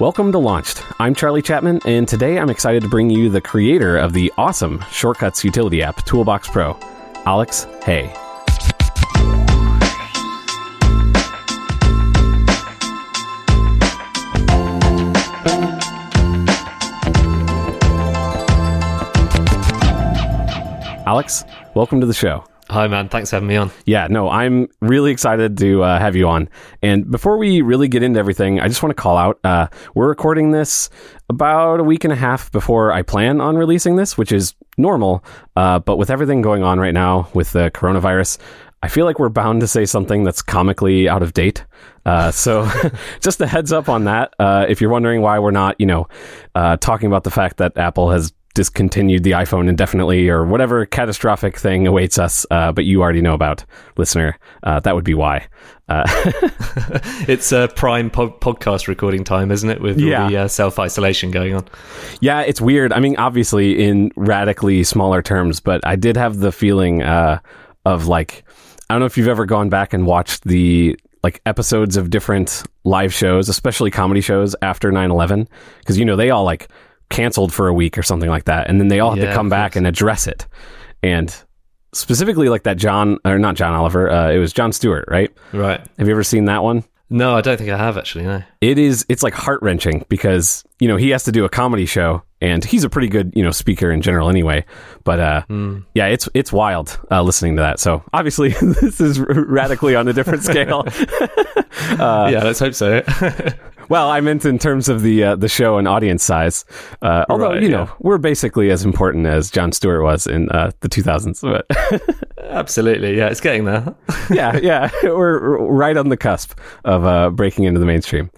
Welcome to Launched. I'm Charlie Chapman, and today I'm excited to bring you the creator of the awesome Shortcuts utility app, Toolbox Pro, Alex Hay. Alex, welcome to the show. Hi, man. Thanks for having me on. Yeah, no, I'm really excited to uh, have you on. And before we really get into everything, I just want to call out uh, we're recording this about a week and a half before I plan on releasing this, which is normal. Uh, but with everything going on right now with the coronavirus, I feel like we're bound to say something that's comically out of date. Uh, so, just a heads up on that. Uh, if you're wondering why we're not, you know, uh, talking about the fact that Apple has discontinued the iPhone indefinitely or whatever catastrophic thing awaits us, uh, but you already know about, listener. Uh, that would be why. Uh, it's a prime po- podcast recording time, isn't it? With yeah. the uh, self isolation going on. Yeah, it's weird. I mean, obviously in radically smaller terms, but I did have the feeling uh, of like, I don't know if you've ever gone back and watched the like episodes of different live shows, especially comedy shows after 9 11, because, you know, they all like canceled for a week or something like that, and then they all have yeah, to come back and address it. And specifically, like that John or not John Oliver, uh, it was Jon Stewart, right? Right. Have you ever seen that one? No, I don't think I have actually. No. It is. It's like heart wrenching because you know he has to do a comedy show, and he's a pretty good you know speaker in general anyway. But uh, mm. yeah, it's it's wild uh, listening to that. So obviously this is radically on a different scale. uh, yeah, let's hope so. Well, I meant in terms of the uh, the show and audience size. Uh, although right, you know we're basically as important as Jon Stewart was in uh, the 2000s. But Absolutely, yeah, it's getting there. yeah, yeah, we're right on the cusp of uh, breaking into the mainstream.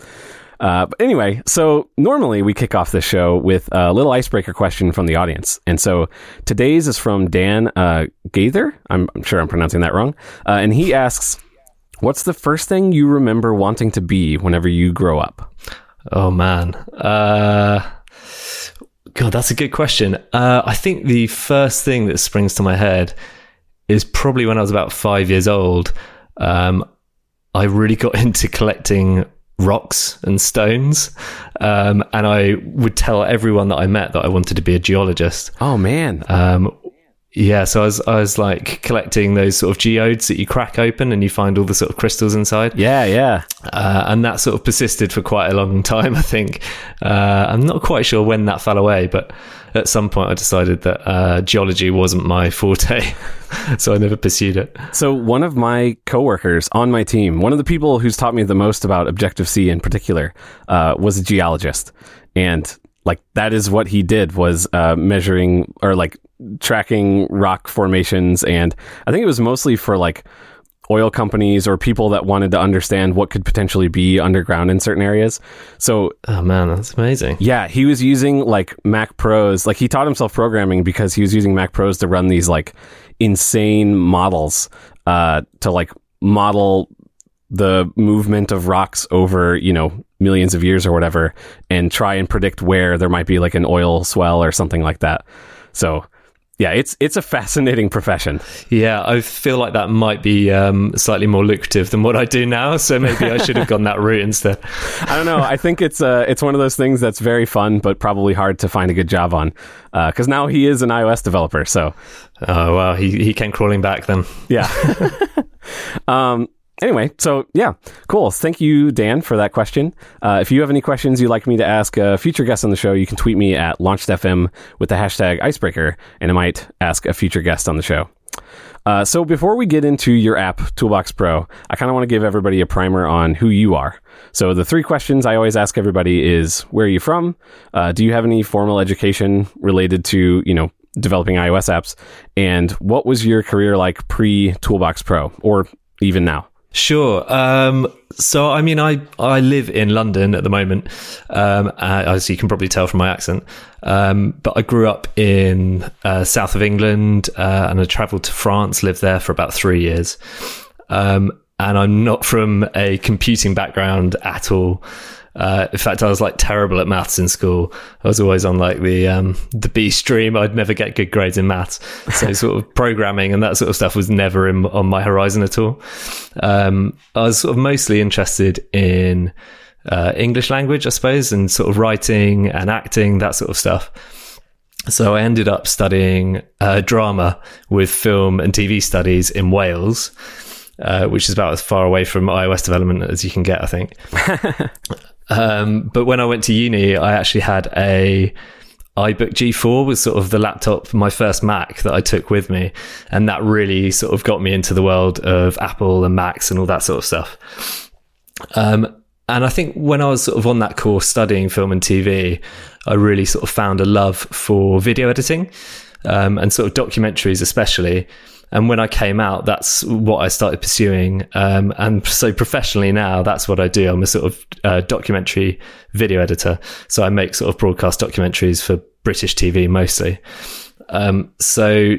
Uh, but anyway, so normally we kick off the show with a little icebreaker question from the audience. And so today's is from Dan uh, Gaither. I'm, I'm, sure I'm pronouncing that wrong. Uh, and he asks, What's the first thing you remember wanting to be whenever you grow up? Oh man, uh, God, that's a good question. Uh, I think the first thing that springs to my head is probably when I was about five years old. Um, I really got into collecting rocks and stones. Um, and I would tell everyone that I met that I wanted to be a geologist. Oh man. Um, yeah, so I was I was like collecting those sort of geodes that you crack open and you find all the sort of crystals inside. Yeah, yeah, uh, and that sort of persisted for quite a long time. I think uh, I'm not quite sure when that fell away, but at some point I decided that uh, geology wasn't my forte, so I never pursued it. So one of my coworkers on my team, one of the people who's taught me the most about Objective C in particular, uh, was a geologist, and like that is what he did was uh, measuring or like tracking rock formations and i think it was mostly for like oil companies or people that wanted to understand what could potentially be underground in certain areas. So oh man that's amazing. Yeah he was using like mac pros. Like he taught himself programming because he was using mac pros to run these like insane models uh, to like model the movement of rocks over, you know, millions of years or whatever, and try and predict where there might be like an oil swell or something like that. So, yeah, it's it's a fascinating profession. Yeah, I feel like that might be um, slightly more lucrative than what I do now. So maybe I should have gone that route instead. I don't know. I think it's uh, it's one of those things that's very fun, but probably hard to find a good job on. Because uh, now he is an iOS developer. So, oh wow, he he came crawling back then. Yeah. um, anyway, so yeah, cool. Thank you, Dan, for that question. Uh, if you have any questions you'd like me to ask a future guest on the show, you can tweet me at LaunchedFM with the hashtag icebreaker, and I might ask a future guest on the show. Uh, so before we get into your app, Toolbox Pro, I kind of want to give everybody a primer on who you are. So the three questions I always ask everybody is, where are you from? Uh, do you have any formal education related to, you know, developing iOS apps? And what was your career like pre Toolbox Pro or even now? Sure. Um, so, I mean, I, I live in London at the moment, um, as you can probably tell from my accent. Um, but I grew up in uh, south of England, uh, and I travelled to France, lived there for about three years. Um, and I'm not from a computing background at all. Uh, in fact, I was like terrible at maths in school. I was always on like the um, the B stream. I'd never get good grades in maths. So sort of programming and that sort of stuff was never in, on my horizon at all. Um, I was sort of mostly interested in uh, English language, I suppose, and sort of writing and acting, that sort of stuff. So I ended up studying uh, drama with film and TV studies in Wales, uh, which is about as far away from iOS development as you can get, I think. um, but when I went to uni, I actually had a iBook G4 was sort of the laptop, my first Mac that I took with me. And that really sort of got me into the world of Apple and Macs and all that sort of stuff. Um, and I think when I was sort of on that course studying film and TV, I really sort of found a love for video editing um, and sort of documentaries, especially. And when I came out, that's what I started pursuing. Um, and so professionally now, that's what I do. I'm a sort of uh, documentary video editor. So I make sort of broadcast documentaries for British TV mostly. Um, so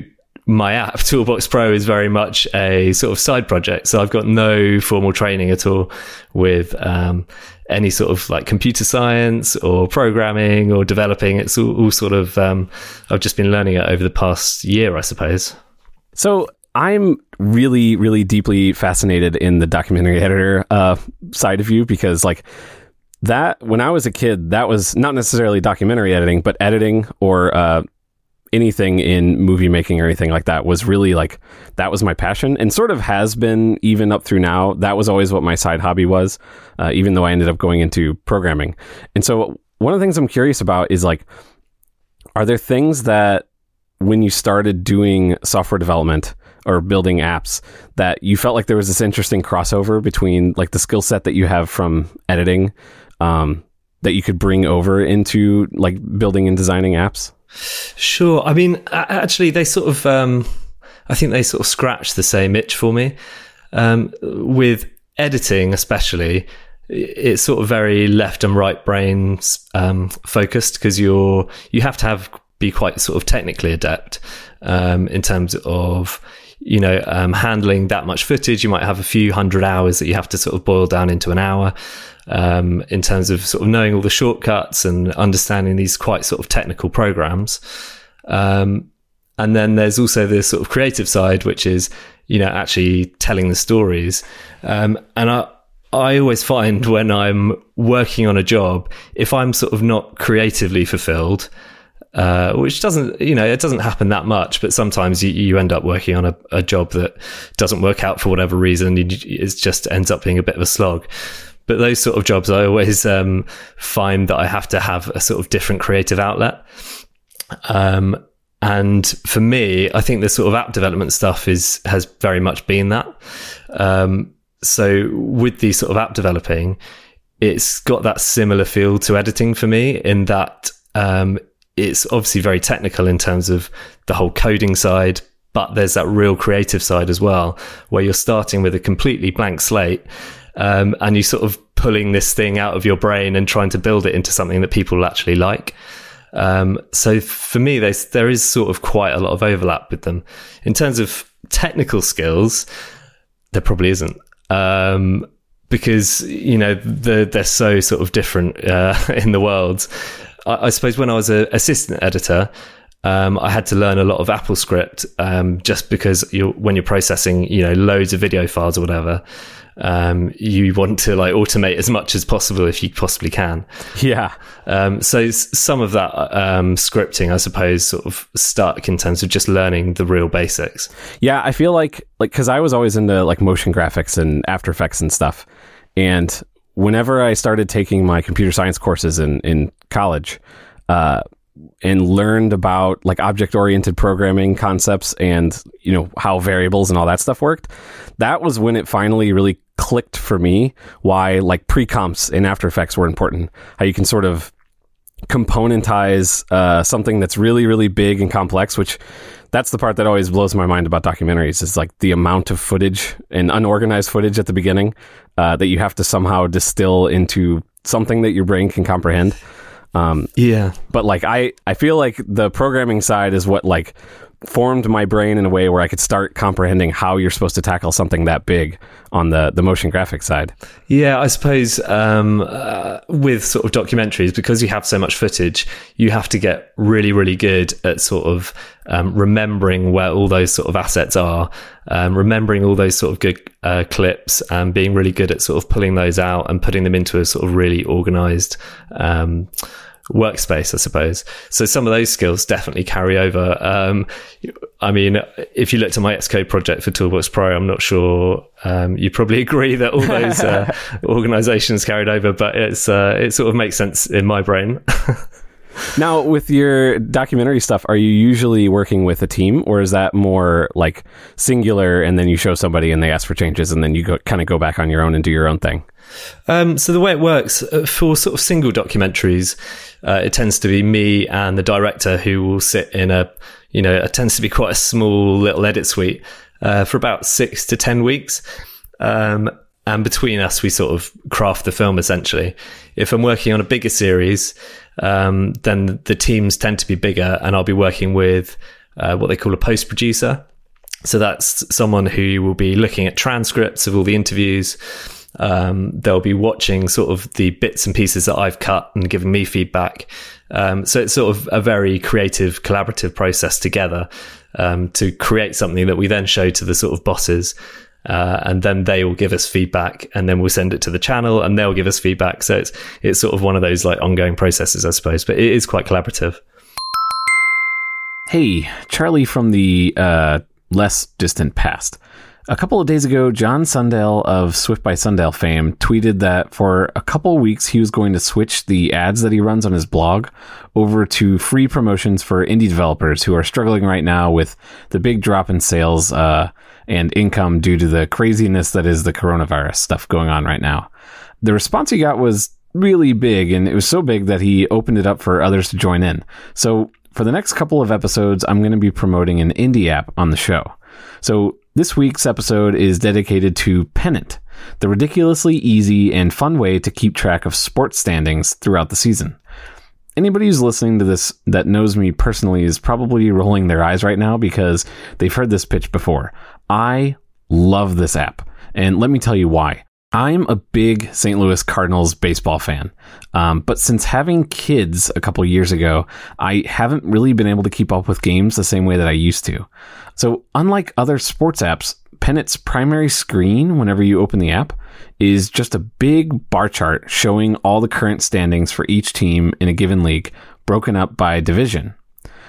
my app toolbox pro is very much a sort of side project so i've got no formal training at all with um, any sort of like computer science or programming or developing it's all, all sort of um, i've just been learning it over the past year i suppose So I'm really, really deeply fascinated in the documentary editor uh, side of you because, like, that when I was a kid, that was not necessarily documentary editing, but editing or uh, anything in movie making or anything like that was really like that was my passion and sort of has been even up through now. That was always what my side hobby was, uh, even though I ended up going into programming. And so, one of the things I'm curious about is like, are there things that when you started doing software development or building apps that you felt like there was this interesting crossover between like the skill set that you have from editing um, that you could bring over into like building and designing apps? Sure. I mean, actually, they sort of, um, I think they sort of scratch the same itch for me. Um, with editing, especially, it's sort of very left and right brain um, focused because you're you have to have be quite sort of technically adept um, in terms of you know um, handling that much footage. You might have a few hundred hours that you have to sort of boil down into an hour. Um, in terms of sort of knowing all the shortcuts and understanding these quite sort of technical programs. Um, and then there's also this sort of creative side, which is, you know, actually telling the stories. Um, and I, I always find when I'm working on a job, if I'm sort of not creatively fulfilled, uh, which doesn't, you know, it doesn't happen that much, but sometimes you, you end up working on a, a job that doesn't work out for whatever reason. It just ends up being a bit of a slog. But those sort of jobs, I always um, find that I have to have a sort of different creative outlet. Um, and for me, I think the sort of app development stuff is has very much been that. Um, so with the sort of app developing, it's got that similar feel to editing for me in that um, it's obviously very technical in terms of the whole coding side, but there's that real creative side as well, where you're starting with a completely blank slate. Um, and you're sort of pulling this thing out of your brain and trying to build it into something that people actually like. Um, so for me, there is sort of quite a lot of overlap with them. In terms of technical skills, there probably isn't. Um, because, you know, they're, they're so sort of different uh, in the world. I, I suppose when I was an assistant editor, um, I had to learn a lot of AppleScript um, just because you're, when you're processing, you know, loads of video files or whatever, um, you want to like automate as much as possible if you possibly can. Yeah. Um, so some of that um, scripting, I suppose, sort of stuck in terms of just learning the real basics. Yeah, I feel like like because I was always into like motion graphics and After Effects and stuff, and whenever I started taking my computer science courses in in college, uh, and learned about like object oriented programming concepts and you know how variables and all that stuff worked, that was when it finally really clicked for me why like pre comps in After Effects were important. How you can sort of componentize uh, something that's really really big and complex which that's the part that always blows my mind about documentaries is like the amount of footage and unorganized footage at the beginning uh, that you have to somehow distill into something that your brain can comprehend um, Yeah. but like I, I feel like the programming side is what like formed my brain in a way where I could start comprehending how you're supposed to tackle something that big on the the motion graphic side. Yeah, I suppose um, uh, with sort of documentaries because you have so much footage, you have to get really really good at sort of um, remembering where all those sort of assets are, um, remembering all those sort of good uh, clips, and being really good at sort of pulling those out and putting them into a sort of really organized um, workspace, I suppose. So some of those skills definitely carry over. Um, I mean, if you looked at my Xcode project for Toolbox Pro, I'm not sure um, you probably agree that all those uh, organizations carried over, but it's uh, it sort of makes sense in my brain. now, with your documentary stuff, are you usually working with a team, or is that more like singular, and then you show somebody and they ask for changes, and then you go, kind of go back on your own and do your own thing? Um, so the way it works uh, for sort of single documentaries, uh, it tends to be me and the director who will sit in a, you know, it tends to be quite a small little edit suite uh, for about six to ten weeks. Um, and between us, we sort of craft the film essentially. If I'm working on a bigger series, um, then the teams tend to be bigger, and I'll be working with uh, what they call a post producer. So that's someone who will be looking at transcripts of all the interviews um, they'll be watching sort of the bits and pieces that I've cut and giving me feedback. Um, so it's sort of a very creative, collaborative process together um, to create something that we then show to the sort of bosses. Uh, and then they will give us feedback, and then we'll send it to the channel, and they'll give us feedback. So it's it's sort of one of those like ongoing processes, I suppose. But it is quite collaborative. Hey, Charlie from the uh, less distant past. A couple of days ago, John Sundell of Swift by Sundell fame tweeted that for a couple weeks he was going to switch the ads that he runs on his blog over to free promotions for indie developers who are struggling right now with the big drop in sales uh, and income due to the craziness that is the coronavirus stuff going on right now. The response he got was really big, and it was so big that he opened it up for others to join in. So for the next couple of episodes, I'm going to be promoting an indie app on the show. So this week's episode is dedicated to Pennant, the ridiculously easy and fun way to keep track of sports standings throughout the season. Anybody who's listening to this that knows me personally is probably rolling their eyes right now because they've heard this pitch before. I love this app, and let me tell you why. I'm a big St. Louis Cardinals baseball fan, um, but since having kids a couple years ago, I haven't really been able to keep up with games the same way that I used to. So, unlike other sports apps, Pennant's primary screen, whenever you open the app, is just a big bar chart showing all the current standings for each team in a given league, broken up by division.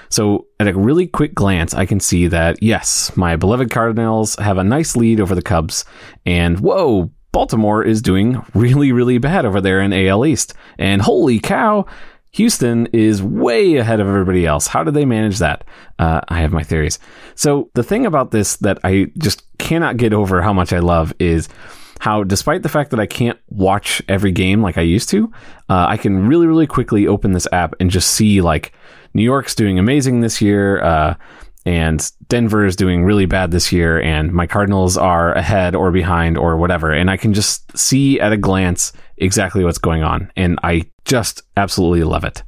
So, at a really quick glance, I can see that yes, my beloved Cardinals have a nice lead over the Cubs, and whoa, Baltimore is doing really, really bad over there in AL East. And holy cow, Houston is way ahead of everybody else. How did they manage that? Uh, I have my theories. So, the thing about this that I just cannot get over how much I love is how, despite the fact that I can't watch every game like I used to, uh, I can really, really quickly open this app and just see like New York's doing amazing this year. Uh, and Denver is doing really bad this year, and my Cardinals are ahead or behind or whatever. And I can just see at a glance exactly what's going on. And I just absolutely love it.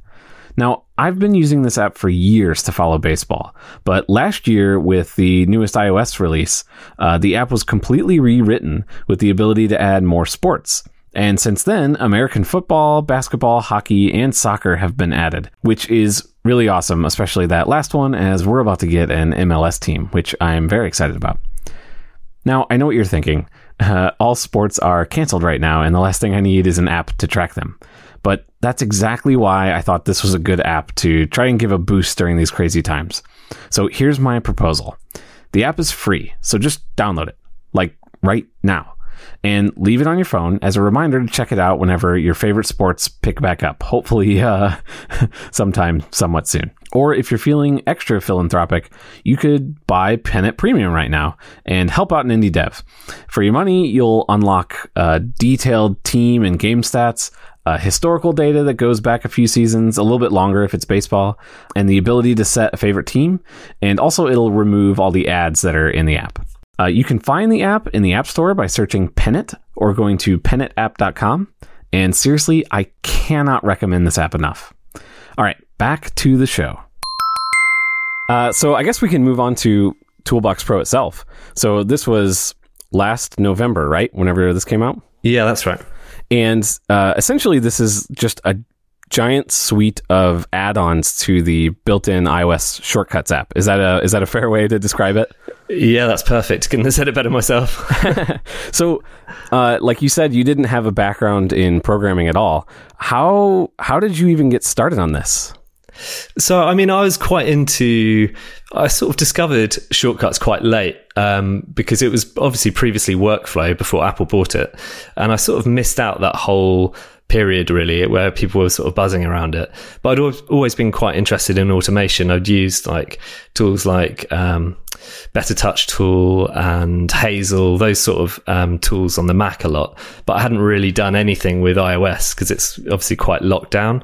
Now, I've been using this app for years to follow baseball, but last year with the newest iOS release, uh, the app was completely rewritten with the ability to add more sports. And since then, American football, basketball, hockey, and soccer have been added, which is really awesome, especially that last one, as we're about to get an MLS team, which I'm very excited about. Now, I know what you're thinking. Uh, all sports are canceled right now, and the last thing I need is an app to track them. But that's exactly why I thought this was a good app to try and give a boost during these crazy times. So here's my proposal the app is free, so just download it, like right now and leave it on your phone as a reminder to check it out whenever your favorite sports pick back up, hopefully uh, sometime somewhat soon. Or if you're feeling extra philanthropic, you could buy Pennant Premium right now and help out an indie dev. For your money, you'll unlock detailed team and game stats, uh, historical data that goes back a few seasons, a little bit longer if it's baseball, and the ability to set a favorite team. And also, it'll remove all the ads that are in the app. Uh, you can find the app in the App Store by searching Pennant or going to pennantapp.com. And seriously, I cannot recommend this app enough. All right, back to the show. Uh, so I guess we can move on to Toolbox Pro itself. So this was last November, right? Whenever this came out. Yeah, that's right. And uh, essentially, this is just a giant suite of add-ons to the built-in iOS Shortcuts app. Is that a is that a fair way to describe it? Yeah, that's perfect. Couldn't have said it better myself. so, uh, like you said, you didn't have a background in programming at all. How how did you even get started on this? So, I mean, I was quite into. I sort of discovered shortcuts quite late um, because it was obviously previously workflow before Apple bought it, and I sort of missed out that whole period really where people were sort of buzzing around it. But I'd always been quite interested in automation. I'd used like tools like um, Better Touch Tool and Hazel, those sort of um, tools on the Mac a lot. But I hadn't really done anything with iOS because it's obviously quite locked down.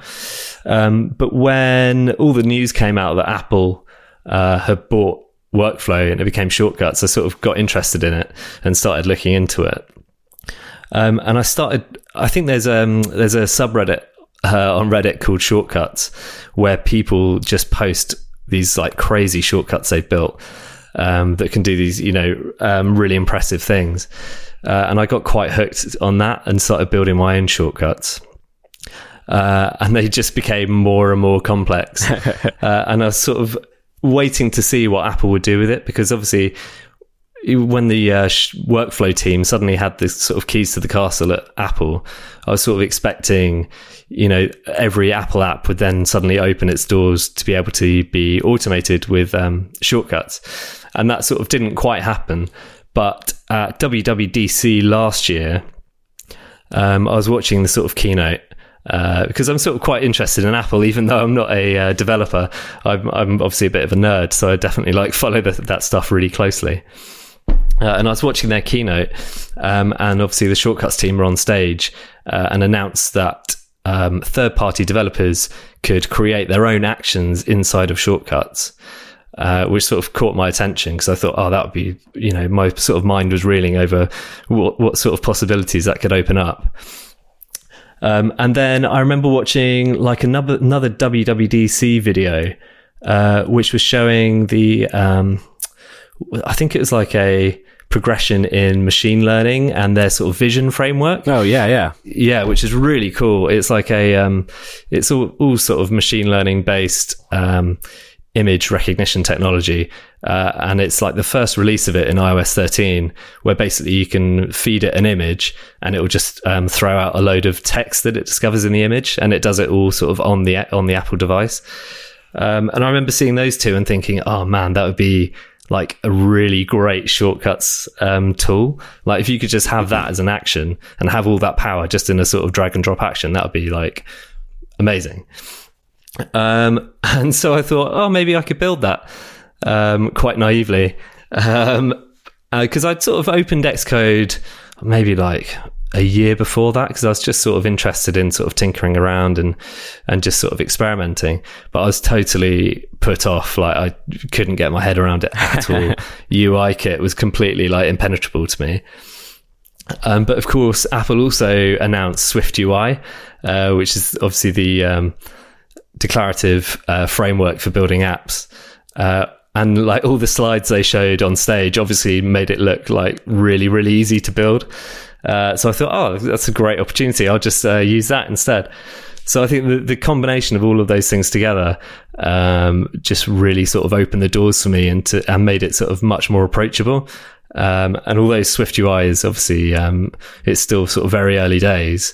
Um, but when all the news came out that Apple uh, had bought workflow and it became shortcuts, I sort of got interested in it and started looking into it. Um, and I started. I think there's um there's a subreddit uh, on Reddit called Shortcuts where people just post these like crazy shortcuts they've built um, that can do these you know um, really impressive things. Uh, and I got quite hooked on that and started building my own shortcuts. Uh, and they just became more and more complex. uh, and I was sort of waiting to see what Apple would do with it because obviously when the uh, workflow team suddenly had this sort of keys to the castle at Apple, I was sort of expecting, you know, every Apple app would then suddenly open its doors to be able to be automated with um, shortcuts. And that sort of didn't quite happen. But at WWDC last year, um, I was watching the sort of keynote uh, because I'm sort of quite interested in Apple, even though I'm not a uh, developer. I'm, I'm, obviously a bit of a nerd, so I definitely like follow the, that stuff really closely. Uh, and I was watching their keynote, um, and obviously the Shortcuts team were on stage uh, and announced that um, third party developers could create their own actions inside of Shortcuts. Uh, which sort of caught my attention because I thought, oh, that would be, you know, my sort of mind was reeling over what, what sort of possibilities that could open up. Um, and then I remember watching like another another WWDC video, uh, which was showing the um, I think it was like a progression in machine learning and their sort of vision framework. Oh yeah, yeah, yeah, which is really cool. It's like a, um, it's all, all sort of machine learning based um, image recognition technology, uh, and it's like the first release of it in iOS 13, where basically you can feed it an image and it will just um, throw out a load of text that it discovers in the image, and it does it all sort of on the on the Apple device. Um, and I remember seeing those two and thinking, oh man, that would be like a really great shortcuts um, tool. Like if you could just have that as an action and have all that power just in a sort of drag and drop action, that would be like amazing. Um, and so I thought, oh, maybe I could build that um, quite naively. Because um, uh, I'd sort of opened Xcode maybe like a year before that because I was just sort of interested in sort of tinkering around and and just sort of experimenting. But I was totally put off. Like I couldn't get my head around it at all. UI kit was completely like impenetrable to me. Um, but of course, Apple also announced Swift UI, uh, which is obviously the um, declarative uh, framework for building apps. Uh, and like all the slides they showed on stage obviously made it look like really really easy to build uh, so i thought oh that's a great opportunity. I'll just uh, use that instead. So i think the, the combination of all of those things together um, just really sort of opened the doors for me and, to, and made it sort of much more approachable. Um, and although swift ui is obviously um, it's still sort of very early days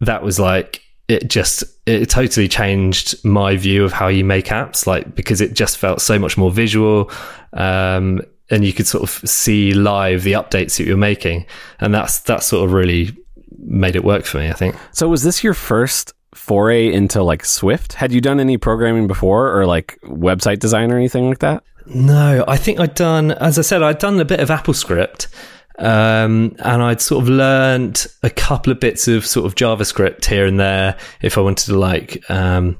that was like it just it totally changed my view of how you make apps like because it just felt so much more visual. Um, and you could sort of see live the updates that you're making. And that's that sort of really made it work for me i think. So was this your first foray into like swift? Had you done any programming before or like website design or anything like that? No i think i'd done as i said i'd done a bit of AppleScript um, and I'd sort of learned a couple of bits of sort of JavaScript here and there if I wanted to like, um,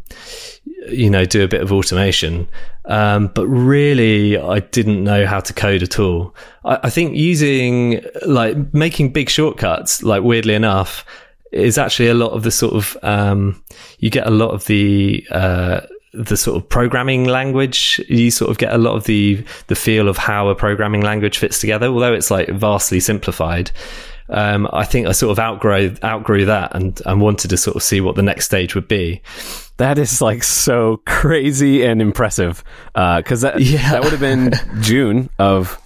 you know, do a bit of automation. Um, but really, I didn't know how to code at all. I, I, think using like making big shortcuts, like weirdly enough, is actually a lot of the sort of um, you get a lot of the uh, the sort of programming language. You sort of get a lot of the the feel of how a programming language fits together, although it's like vastly simplified. Um, I think I sort of outgrow outgrew that and and wanted to sort of see what the next stage would be. That is like so crazy and impressive because that Yeah. that would have been June of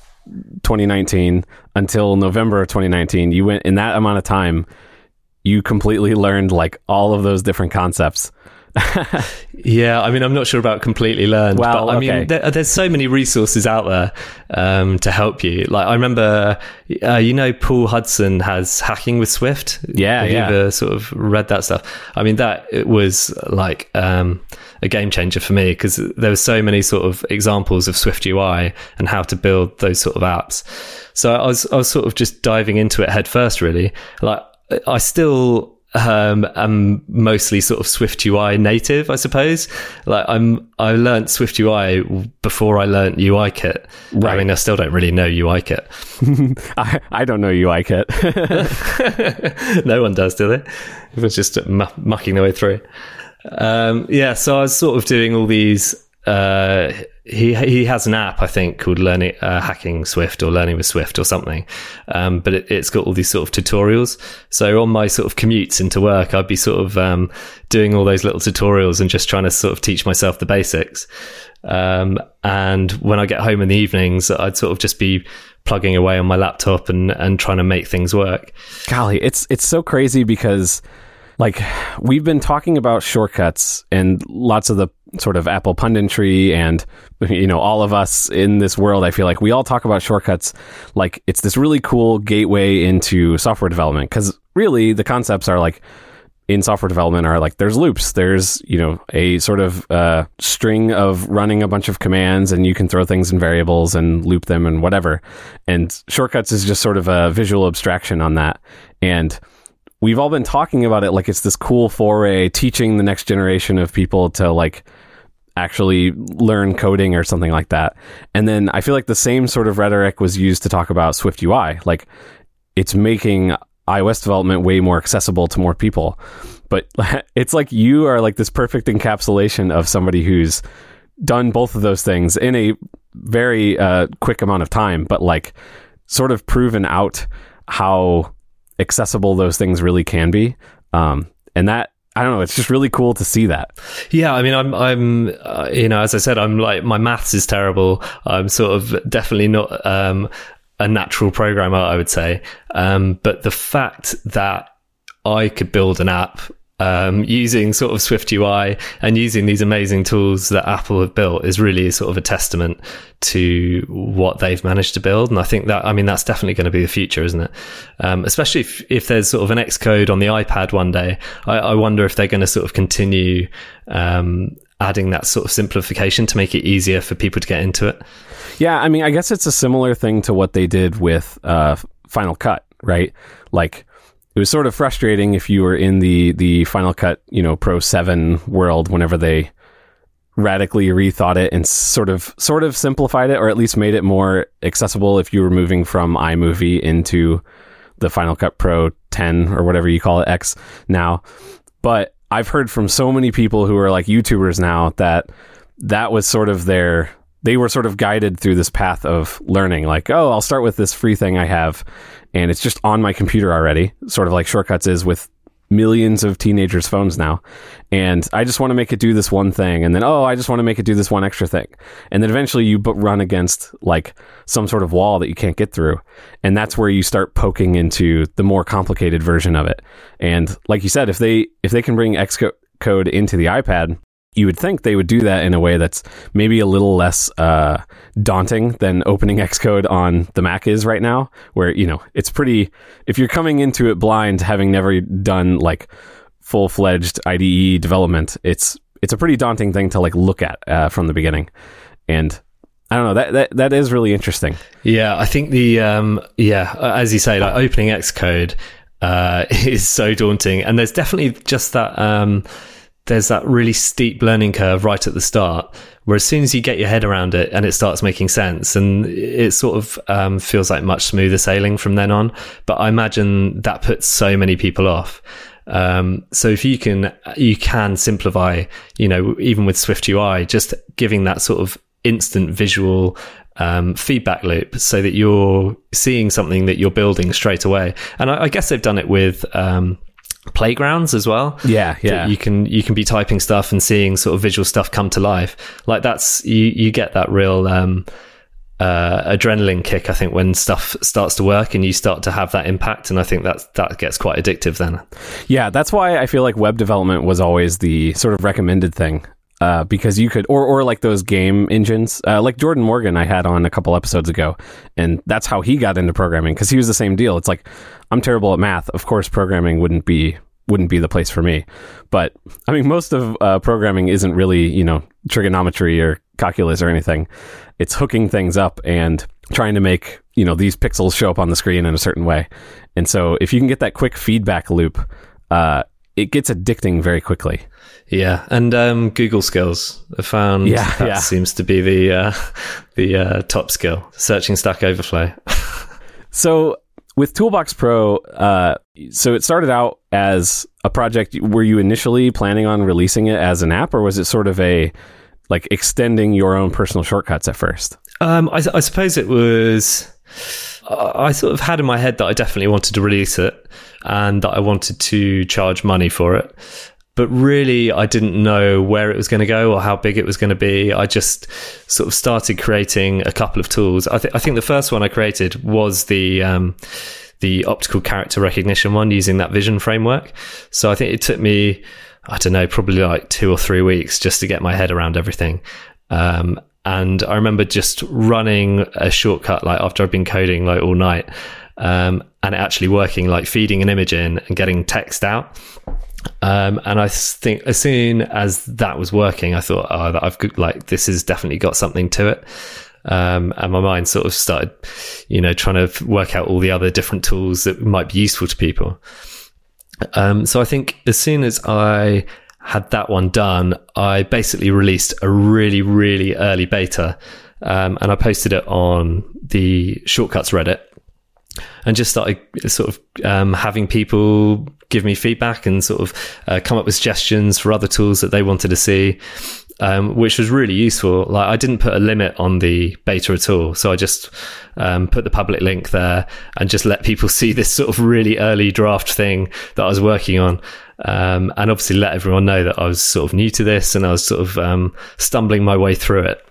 2019 until November of 2019. You went in that amount of time. You completely learned like all of those different concepts. Yeah, I mean, I'm not sure about completely learned, Well, but I okay. mean, there, there's so many resources out there um, to help you. Like, I remember, uh, you know, Paul Hudson has hacking with Swift. Yeah, Have you yeah. ever sort of read that stuff? I mean, that it was like um, a game changer for me because there were so many sort of examples of Swift UI and how to build those sort of apps. So I was, I was sort of just diving into it head first, really. Like, I still um, am mostly sort of Swift UI native, I suppose. Like I'm, I learnt Swift UI before I learnt UIKit. I mean, I still don't really know UIKit. I, I don't know UI kit. no one does, do they? It was just mu- mucking their way through. Um, yeah, so I was sort of doing all these. Uh, he he has an app I think called Learning uh, Hacking Swift or Learning with Swift or something, um, but it, it's got all these sort of tutorials. So on my sort of commutes into work, I'd be sort of um, doing all those little tutorials and just trying to sort of teach myself the basics. Um, and when I get home in the evenings, I'd sort of just be plugging away on my laptop and and trying to make things work. Golly, it's it's so crazy because like we've been talking about shortcuts and lots of the sort of Apple punditry and you know all of us in this world I feel like we all talk about shortcuts. Like it's this really cool gateway into software development. Cuz really the concepts are like in software development are like there's loops. There's you know a sort of uh, string of running a bunch of commands and you can throw things in variables and loop them and whatever. And shortcuts is just sort of a visual abstraction on that. And we've all been talking about it like it's this cool foray teaching the next generation of people to like actually learn coding or something like that and then i feel like the same sort of rhetoric was used to talk about swift ui like it's making iOS development way more accessible to more people. But it's like you are like this perfect encapsulation of somebody who's done both of those things in a very uh, quick amount of time, but like sort of proven out how accessible those things really can be. Um, and that I don't know, it's just really cool to see that. Yeah, I mean, I'm, I'm, uh, you know, as I said, I'm like my maths is terrible. I'm sort of definitely not um, a natural programmer, I would say. Um, but the fact that I could build an app um, using sort of Swift UI and using these amazing tools that Apple have built is really sort of a testament to what they've managed to build. And I think that, I mean, that's definitely going to be the future, isn't it? Um, especially if, if there's sort of an Xcode on the iPad one day, I, I wonder if they're going to sort of continue um, adding that sort of simplification to make it easier for people to get into it. Yeah, I mean, I guess it's a similar thing to what they did with uh, Final Cut, right? Like it was sort of frustrating if you were in the the Final Cut, you know, Pro Seven world whenever they radically rethought it and sort of sort of simplified it, or at least made it more accessible if you were moving from iMovie into the Final Cut Pro 10 or whatever you call it X now. But I've heard from so many people who are like YouTubers now that that was sort of their they were sort of guided through this path of learning like oh i'll start with this free thing i have and it's just on my computer already sort of like shortcuts is with millions of teenagers phones now. And i just want to make it do this one thing and then oh i just want to make it do this one extra thing. And then eventually you run against like some sort of wall that you can't get through. And that's where you start poking into the more complicated version of it. And like you said if they if they can bring xcode into the ipad you would think they would do that in a way that's maybe a little less uh, daunting than opening Xcode on the Mac is right now, where you know it's pretty. If you're coming into it blind, having never done like full fledged IDE development, it's it's a pretty daunting thing to like look at uh, from the beginning, and I don't know that that that is really interesting. Yeah, I think the um, yeah, as you say, like opening Xcode uh, is so daunting, and there's definitely just that um, there's that really steep learning curve right at the start, where as soon as you get your head around it and it starts making sense, and it sort of um, feels like much smoother sailing from then on. But I imagine that puts so many people off. Um, so if you can, you can simplify, you know, even with Swift UI, just giving that sort of instant visual um, feedback loop so that you're seeing something that you're building straight away. And I, I guess they've done it with, um, playgrounds as well. Yeah, yeah. You can you can be typing stuff and seeing sort of visual stuff come to life. Like that's you you get that real um, uh, adrenaline kick. I think when stuff starts to work and you start to have that impact, and I think that that gets quite addictive then. Yeah, that's why I feel like web development was always the sort of recommended thing. Uh, because you could, or or like those game engines, uh, like Jordan Morgan, I had on a couple episodes ago, and that's how he got into programming because he was the same deal. It's like I'm terrible at math. Of course, programming wouldn't be wouldn't be the place for me. But I mean, most of uh, programming isn't really you know trigonometry or calculus or anything. It's hooking things up and trying to make you know these pixels show up on the screen in a certain way. And so if you can get that quick feedback loop, uh, it gets addicting very quickly. Yeah, and um, Google skills. I found Yeah, that yeah. seems to be the uh, the uh, top skill. Searching Stack Overflow. So with Toolbox Pro, uh, so it started out as a project. Were you initially planning on releasing it as an app, or was it sort of a like extending your own personal shortcuts at first? Um, I, I suppose it was. I I sort of had in my head that I definitely wanted to release it and that I wanted to charge money for it. But really, I didn't know where it was going to go or how big it was going to be. I just sort of started creating a couple of tools. I, th- I think the first one I created was the um, the optical character recognition one using that vision framework. So I think it took me, I don't know, probably like two or three weeks just to get my head around everything. Um, and I remember just running a shortcut like after I'd been coding like all night, um, and actually working, like feeding an image in and getting text out. Um, and I think as soon as that was working, I thought, oh, that I've like this has definitely got something to it. Um, and my mind sort of started, you know, trying to work out all the other different tools that might be useful to people. Um, so I think as soon as I had that one done, I basically released a really, really early beta. Um, and I posted it on the shortcuts Reddit and just started sort of um, having people give me feedback and sort of uh, come up with suggestions for other tools that they wanted to see. Um, which was really useful. Like I didn't put a limit on the beta at all, so I just um, put the public link there and just let people see this sort of really early draft thing that I was working on, um, and obviously let everyone know that I was sort of new to this and I was sort of um, stumbling my way through it.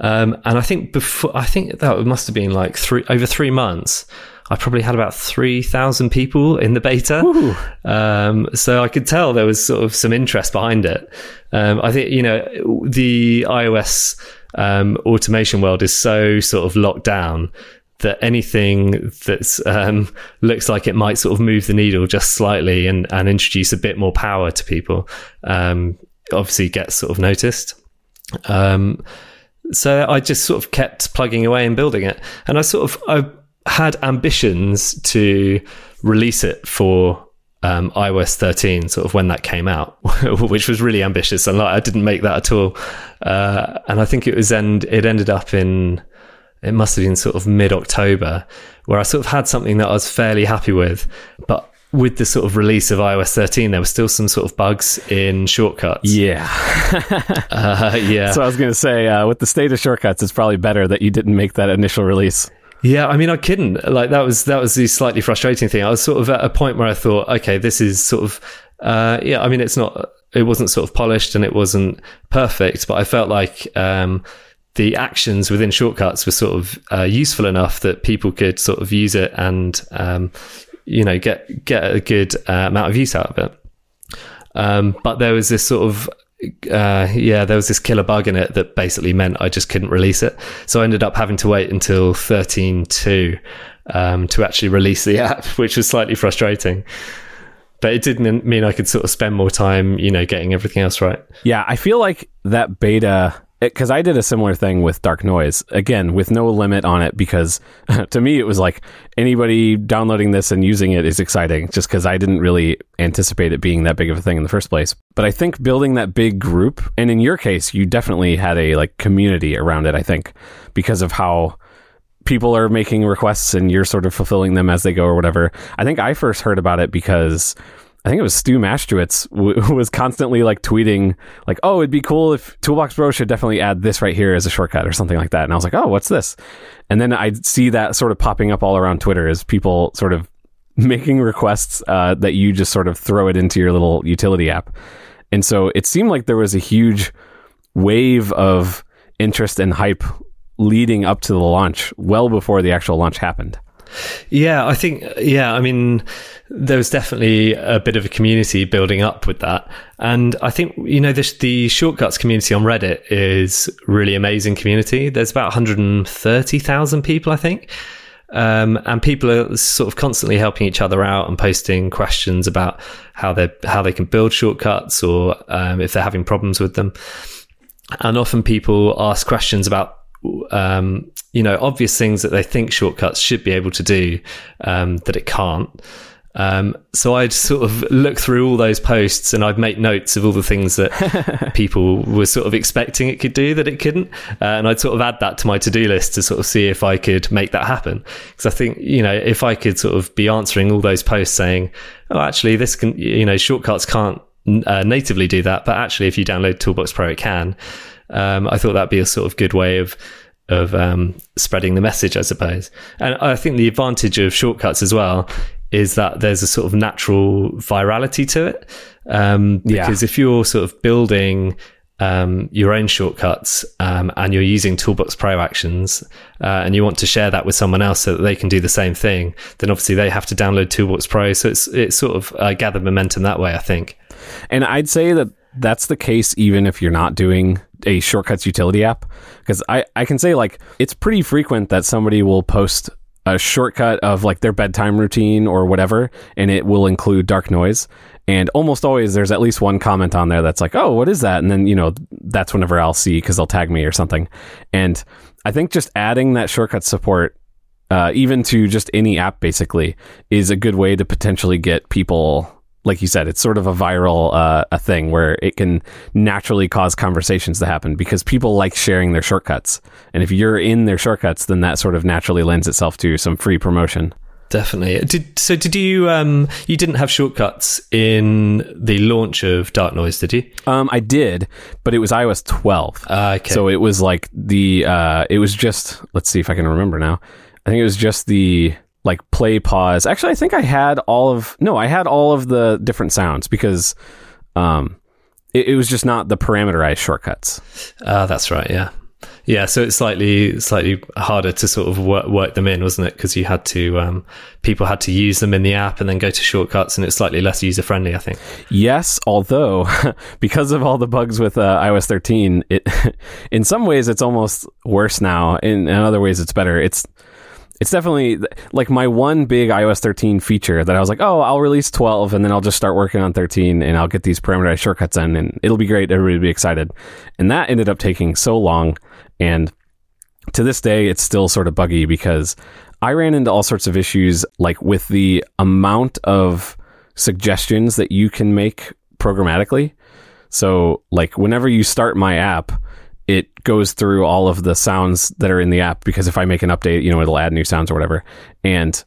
Um, and I think before, I think that must have been like three over three months. I probably had about three thousand people in the beta, um, so I could tell there was sort of some interest behind it. Um, I think you know the iOS um, automation world is so sort of locked down that anything that um, looks like it might sort of move the needle just slightly and, and introduce a bit more power to people, um, obviously gets sort of noticed. Um, so I just sort of kept plugging away and building it, and I sort of I had ambitions to release it for um, iOS 13, sort of when that came out, which was really ambitious, and like, I didn't make that at all. Uh, and I think it was end it ended up in it must have been sort of mid October, where I sort of had something that I was fairly happy with, but with the sort of release of iOS 13, there were still some sort of bugs in shortcuts. Yeah. Uh, yeah. so I was going to say, uh, with the state of shortcuts, it's probably better that you didn't make that initial release. Yeah, I mean, I couldn't. Like that was that was the slightly frustrating thing. I was sort of at a point where I thought, okay, this is sort of, uh, yeah. I mean, it's not, it wasn't sort of polished and it wasn't perfect, but I felt like um, the actions within shortcuts were sort of uh, useful enough that people could sort of use it and, um, you know, get get a good uh, amount of use out of it. Um, but there was this sort of uh, yeah, there was this killer bug in it that basically meant I just couldn't release it. So I ended up having to wait until 13.2 um, to actually release the app, which was slightly frustrating. But it didn't mean I could sort of spend more time, you know, getting everything else right. Yeah, I feel like that beta because I did a similar thing with Dark Noise again with no limit on it because to me it was like anybody downloading this and using it is exciting just because I didn't really anticipate it being that big of a thing in the first place. But I think building that big group and in your case you definitely had a like community around it I think because of how people are making requests and you're sort of fulfilling them as they go or whatever. I think I first heard about it because I think it was Stu Maschwitz w- was constantly like tweeting like, "Oh, it'd be cool if Toolbox Pro should definitely add this right here as a shortcut or something like that." And I was like, "Oh, what's this?" And then I'd see that sort of popping up all around Twitter as people sort of making requests uh, that you just sort of throw it into your little utility app. And so it seemed like there was a huge wave of interest and hype leading up to the launch, well before the actual launch happened. Yeah, I think, yeah, I mean, there was definitely a bit of a community building up with that. And I think, you know, the, the shortcuts community on Reddit is really amazing community. There's about 130,000 people, I think. Um, and people are sort of constantly helping each other out and posting questions about how they how they can build shortcuts or um, if they're having problems with them. And often people ask questions about um, you know obvious things that they think shortcuts should be able to do um, that it can't. Um, so I'd sort of look through all those posts and I'd make notes of all the things that people were sort of expecting it could do that it couldn't. Uh, and I'd sort of add that to my to do list to sort of see if I could make that happen. Because I think, you know, if I could sort of be answering all those posts saying, oh, actually, this can, you know, shortcuts can't uh, natively do that, but actually, if you download Toolbox Pro, it can. Um, I thought that'd be a sort of good way of of um, spreading the message, I suppose. And I think the advantage of shortcuts as well is that there's a sort of natural virality to it. Um, because yeah. if you're sort of building um, your own shortcuts um, and you're using Toolbox Pro actions uh, and you want to share that with someone else so that they can do the same thing, then obviously they have to download Toolbox Pro. So it's it's sort of uh, gathered momentum that way, I think. And I'd say that that's the case even if you're not doing a shortcuts utility app because I, I can say like it's pretty frequent that somebody will post a shortcut of like their bedtime routine or whatever, and it will include dark noise. And almost always there's at least one comment on there that's like, oh, what is that? And then, you know, that's whenever I'll see because they'll tag me or something. And I think just adding that shortcut support, uh, even to just any app basically, is a good way to potentially get people like you said, it's sort of a viral uh, a thing where it can naturally cause conversations to happen because people like sharing their shortcuts, and if you're in their shortcuts, then that sort of naturally lends itself to some free promotion. Definitely. Did so? Did you? Um, you didn't have shortcuts in the launch of Dark Noise, did you? Um, I did, but it was iOS 12. Uh, okay. So it was like the. Uh, it was just. Let's see if I can remember now. I think it was just the like play pause. Actually, I think I had all of no, I had all of the different sounds because um it, it was just not the parameterized shortcuts. Uh, that's right, yeah. Yeah, so it's slightly slightly harder to sort of work, work them in, wasn't it? Because you had to um, people had to use them in the app and then go to shortcuts, and it's slightly less user friendly, I think. Yes, although because of all the bugs with uh, iOS 13, it in some ways it's almost worse now. In, in other ways, it's better. It's it's definitely like my one big iOS 13 feature that I was like, oh, I'll release 12 and then I'll just start working on 13 and I'll get these parameterized shortcuts in and it'll be great. Everybody will be excited. And that ended up taking so long. And to this day, it's still sort of buggy because I ran into all sorts of issues like with the amount of suggestions that you can make programmatically. So, like, whenever you start my app, it goes through all of the sounds that are in the app because if I make an update, you know, it'll add new sounds or whatever. And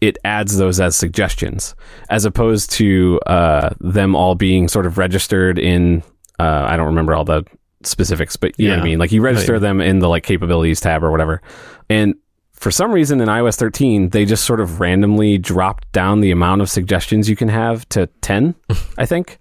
it adds those as suggestions as opposed to uh, them all being sort of registered in, uh, I don't remember all the specifics, but you yeah. know what I mean? Like you register right. them in the like capabilities tab or whatever. And for some reason in iOS 13, they just sort of randomly dropped down the amount of suggestions you can have to 10, I think.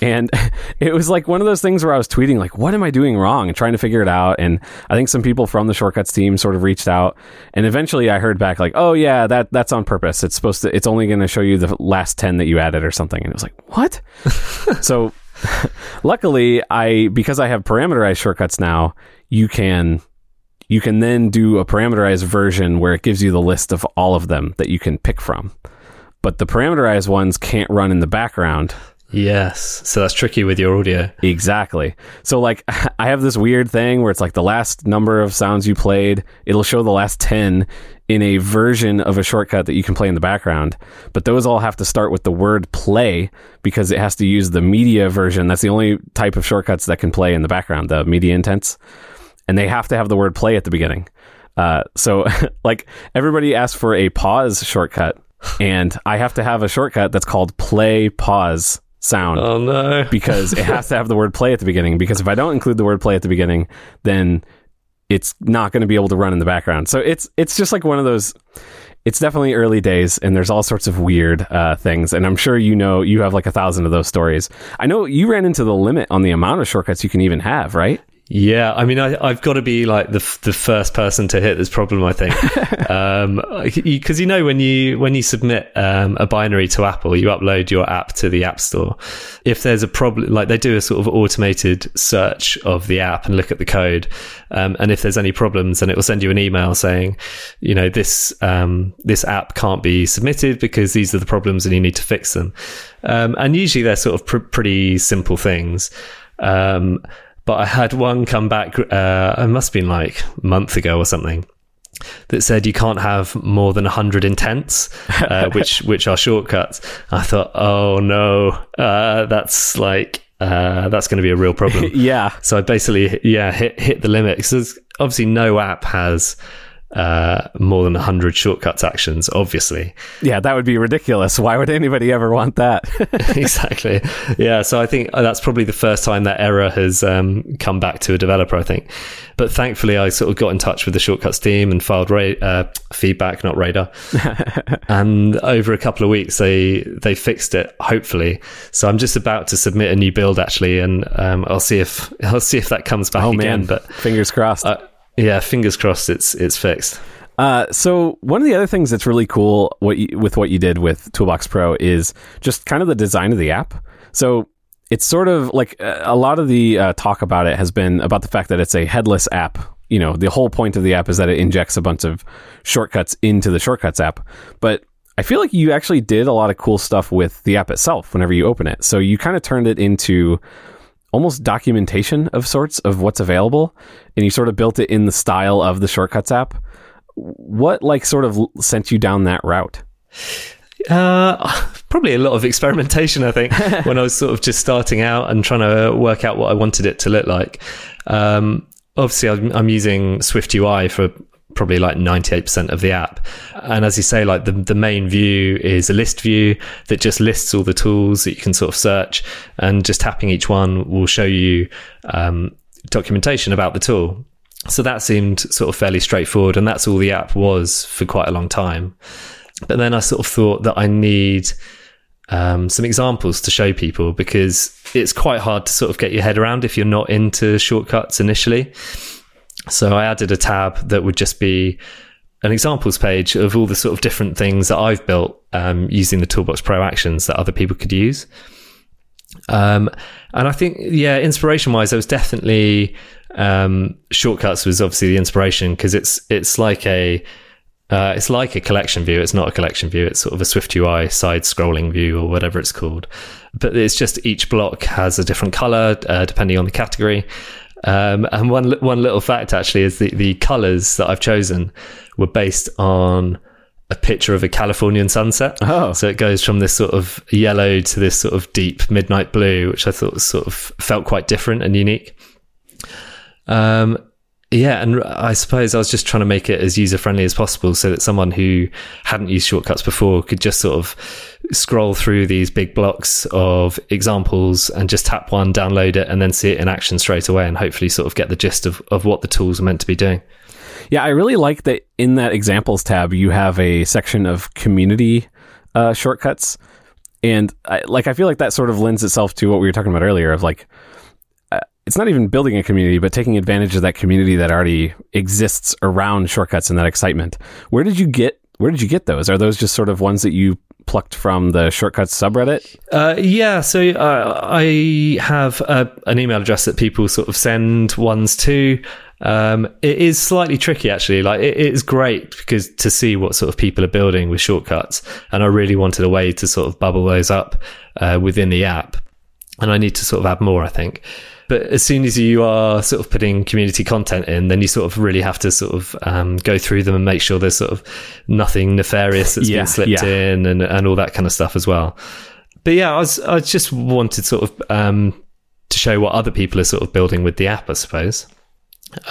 And it was like one of those things where I was tweeting, like, what am I doing wrong? And trying to figure it out. And I think some people from the shortcuts team sort of reached out. And eventually I heard back, like, oh, yeah, that that's on purpose. It's supposed to, it's only going to show you the last 10 that you added or something. And it was like, what? so luckily, I, because I have parameterized shortcuts now, you can you can then do a parameterized version where it gives you the list of all of them that you can pick from. But the parameterized ones can't run in the background. Yes. So that's tricky with your audio. Exactly. So like I have this weird thing where it's like the last number of sounds you played, it'll show the last 10 in a version of a shortcut that you can play in the background. But those all have to start with the word play because it has to use the media version. That's the only type of shortcuts that can play in the background, the media intents. And they have to have the word play at the beginning. Uh, so like everybody asks for a pause shortcut and I have to have a shortcut that's called play pause sound Oh no. because it has to have the word play at the beginning. Because if I don't include the word play at the beginning, then it's not going to be able to run in the background. So it's it's just like one of those. It's definitely early days, and there's all sorts of weird uh, things. And I'm sure you know you have like a thousand of those stories. I know you ran into the limit on the amount of shortcuts you can even have, right? Yeah, I mean, I, I've got to be like the the first person to hit this problem. I think, because you know when you when you submit um, a binary to Apple, you upload your app to the App Store. If there's a problem, like they do a sort of automated search of the app and look at the code, um, and if there's any problems, then it will send you an email saying, you know, this um, this app can't be submitted because these are the problems and you need to fix them. Um, and usually they're sort of pr- pretty simple things. Um, but I had one come back. Uh, it must have been like a month ago or something that said you can't have more than 100 intents uh, which which are shortcuts i thought oh no uh, that's like uh, that's going to be a real problem yeah. so i basically yeah hit hit the limit because obviously no app has uh, more than 100 shortcuts actions obviously Yeah, that would be ridiculous. Why would anybody ever want that? exactly. Yeah. So I think that's probably the first time that error has um, come back to a developer, I think. But thankfully, I sort of got in touch with the shortcuts team and filed ra- uh, feedback, not radar. and over a couple of weeks, they they fixed it. Hopefully. So I'm just about to submit a new build actually, and um, I'll see if I'll see if that comes back oh again. man, But fingers crossed. uh, yeah, fingers crossed, it's it's fixed. Uh, so one of the other things that's really cool what you, with what you did with Toolbox Pro is just kind of the design of the app. So it's sort of like uh, a lot of the uh, talk about it has been about the fact that it's a headless app. You know, the whole point of the app is that it injects a bunch of shortcuts into the Shortcuts app. But I feel like you actually did a lot of cool stuff with the app itself whenever you open it. So you kind of turned it into almost documentation of sorts of what's available and you sort of built it in the style of the shortcuts app what like sort of sent you down that route Uh, probably a lot of experimentation, I think, when I was sort of just starting out and trying to work out what I wanted it to look like. Um, obviously, I'm, I'm using Swift UI for probably like 98% of the app. And as you say, like the, the main view is a list view that just lists all the tools that you can sort of search and just tapping each one will show you, um, documentation about the tool. So that seemed sort of fairly straightforward. And that's all the app was for quite a long time. But then I sort of thought that I need um, some examples to show people because it's quite hard to sort of get your head around if you're not into shortcuts initially. So I added a tab that would just be an examples page of all the sort of different things that I've built um, using the Toolbox Pro actions that other people could use. Um, and I think, yeah, inspiration wise, there was definitely um, shortcuts was obviously the inspiration because it's it's like a uh, it's like a collection view. It's not a collection view. It's sort of a Swift UI side scrolling view or whatever it's called. But it's just each block has a different color uh, depending on the category. Um, and one one little fact actually is the the colors that I've chosen were based on a picture of a Californian sunset. Oh. So it goes from this sort of yellow to this sort of deep midnight blue, which I thought sort of felt quite different and unique. Um, yeah, and I suppose I was just trying to make it as user friendly as possible so that someone who hadn't used shortcuts before could just sort of scroll through these big blocks of examples and just tap one, download it, and then see it in action straight away and hopefully sort of get the gist of, of what the tools are meant to be doing. yeah i really like that in that examples tab you have a section of community uh, shortcuts. And I, like i feel like that sort of lends itself to what we were talking about earlier of like uh, it's not even building a community but taking advantage of that community that already exists around shortcuts and that excitement. Where did you get where did you get those? Are those just sort of ones that you plucked from the shortcuts subreddit Uh, yeah, so uh, I have uh, an email address that people sort of send ones to. Um, it is slightly tricky, actually. Like it, it is great because to see what sort of people are building with shortcuts, and I really wanted a way to sort of bubble those up uh, within the app, and I need to sort of add more, I think. But as soon as you are sort of putting community content in, then you sort of really have to sort of um, go through them and make sure there's sort of nothing nefarious that's Yeah, been slipped yeah. in and, and all that kind of stuff as well but yeah, I was I just wanted sort of um, to show what other people are sort of building with the app, I suppose.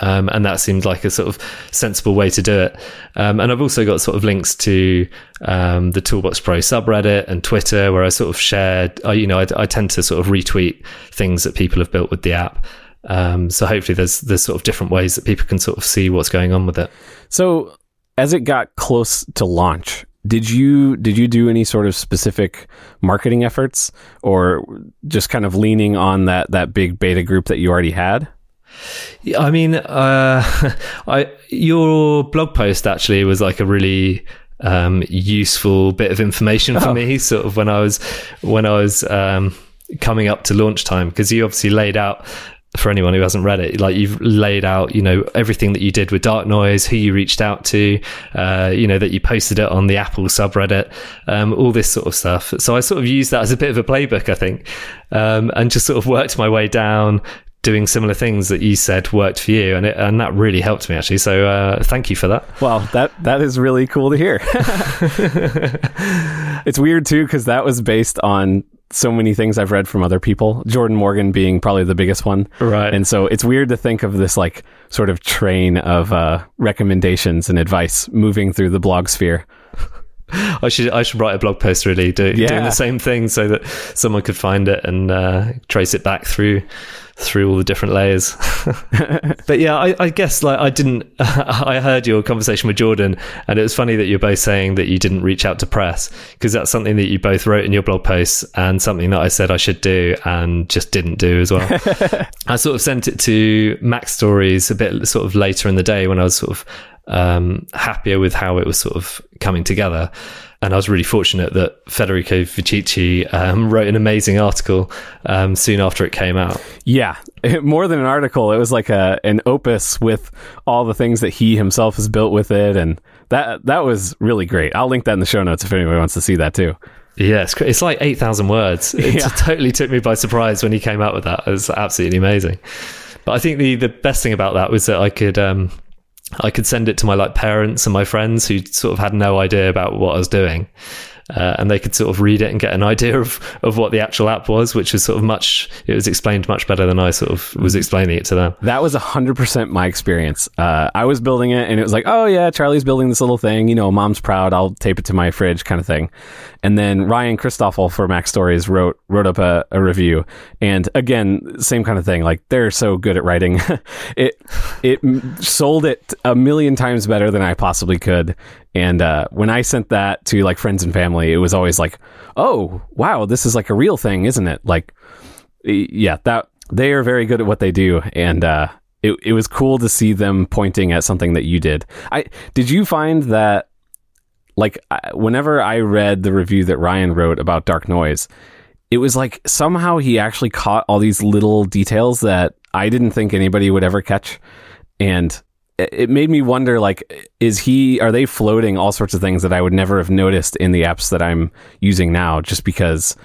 Um, and that seemed like a sort of sensible way to do it. Um, and I've also got sort of links to um, the Toolbox Pro subreddit and Twitter, where I sort of shared. I, you know, I, I, tend to sort of retweet things that people have built with the app. Um, so hopefully, there's there's sort of different ways that people can sort of see what's going on with it. So as it got close to launch, did you did you do any sort of specific marketing efforts, or just kind of leaning on that that big beta group that you already had? I mean, uh, I your blog post actually was like a really um, useful bit of information for oh. me. Sort of when I was when I was um, coming up to launch time, because you obviously laid out for anyone who hasn't read it, like you've laid out, you know, everything that you did with Dark Noise, who you reached out to, uh, you know, that you posted it on the Apple subreddit, um, all this sort of stuff. So I sort of used that as a bit of a playbook, I think, um, and just sort of worked my way down doing similar things that you said worked for you, and it, and that really helped me actually. So uh, thank you for that. Well, that that is really cool to hear. it's weird too because that was based on so many things I've read from other people. Jordan Morgan being probably the biggest one, right? And so it's weird to think of this like sort of train of uh, recommendations and advice moving through the blog sphere. I should I should write a blog post really do, yeah. doing the same thing so that someone could find it and uh, trace it back through through all the different layers. but yeah, I, I, guess like I didn't. I heard your conversation with Jordan, and it was funny that you're both saying that you didn't reach out to press because that's something that you both wrote in your blog posts and something that I said I should do and just didn't do as well. I sort of sent it to MacStories a bit sort of later in the day when I was sort of um, happier with how it was sort of coming together. And I was really fortunate that Federico Viticci um, wrote an amazing article um, soon after it came out. Yeah, more than an article, it was like a an opus with all the things that he himself has built with it, and that that was really great. I'll link that in the show notes if anybody wants to see that too. Yeah, it's, it's like 8,000 words. It yeah. totally took me by surprise when he came out with that. It was absolutely amazing. But I think the, the best thing about that was that I could um, I could send it to my like parents and my friends who sort of had no idea about what I was doing. Uh, and they could sort of read it and get an idea of, of what the actual app was, which was sort of much, it was explained much better than I sort of was explaining it to them. That was 100% my experience. Uh, I was building it and it was like, oh yeah, Charlie's building this little thing, you know, mom's proud, I'll tape it to my fridge kind of thing. And then Ryan Christoffel for MacStories wrote wrote up a, a review, and again, same kind of thing. Like they're so good at writing, it it sold it a million times better than I possibly could. And uh, when I sent that to like friends and family, it was always like, "Oh, wow, this is like a real thing, isn't it?" Like, yeah, that they are very good at what they do, and uh, it it was cool to see them pointing at something that you did. I did you find that like whenever I read the review that Ryan wrote about Dark Noise, it was like somehow he actually caught all these little details that I didn't think anybody would ever catch, and it made me wonder like is he are they floating all sorts of things that I would never have noticed in the apps that I'm using now just because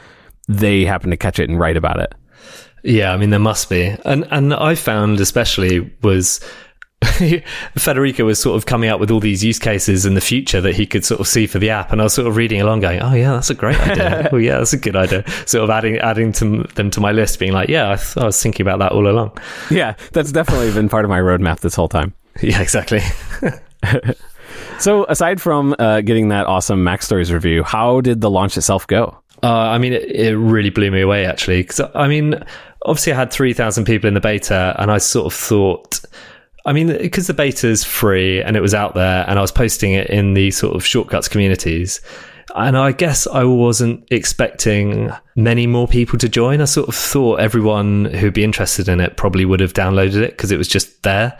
they happen to catch it and write about it. Yeah, I mean there must be. And and I found especially was Federico was sort of coming up with all these use cases in the future that he could sort of see for the app, and I was sort of reading along, going, "Oh yeah, that's a great idea. oh yeah, that's a good idea." Sort of adding adding to them to my list, being like, "Yeah, I, th- I was thinking about that all along." Yeah, that's definitely been part of my roadmap this whole time. Yeah, exactly. so, aside from uh, getting that awesome MacStories review, how did the launch itself go? Uh, I mean, it, it, really blew me away actually. Because I mean, obviously, I had three thousand people in the beta, and I sort of thought I mean, because the beta is free and it was out there, and I was posting it in the sort of shortcuts communities. And I guess I wasn't expecting many more people to join. I sort of thought everyone who'd be interested in it probably would have downloaded it because it was just there.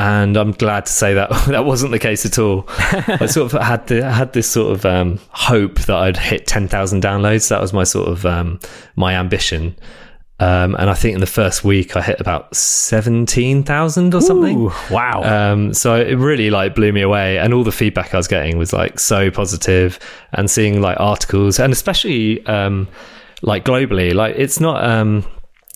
And I'm glad to say that that wasn't the case at all. I sort of had the, had this sort of um, hope that I'd hit 10,000 downloads. That was my sort of um, my ambition. Um, and I think in the first week I hit about seventeen thousand or something. Ooh, wow! Um, so it really like blew me away, and all the feedback I was getting was like so positive, and seeing like articles, and especially um, like globally, like it's not.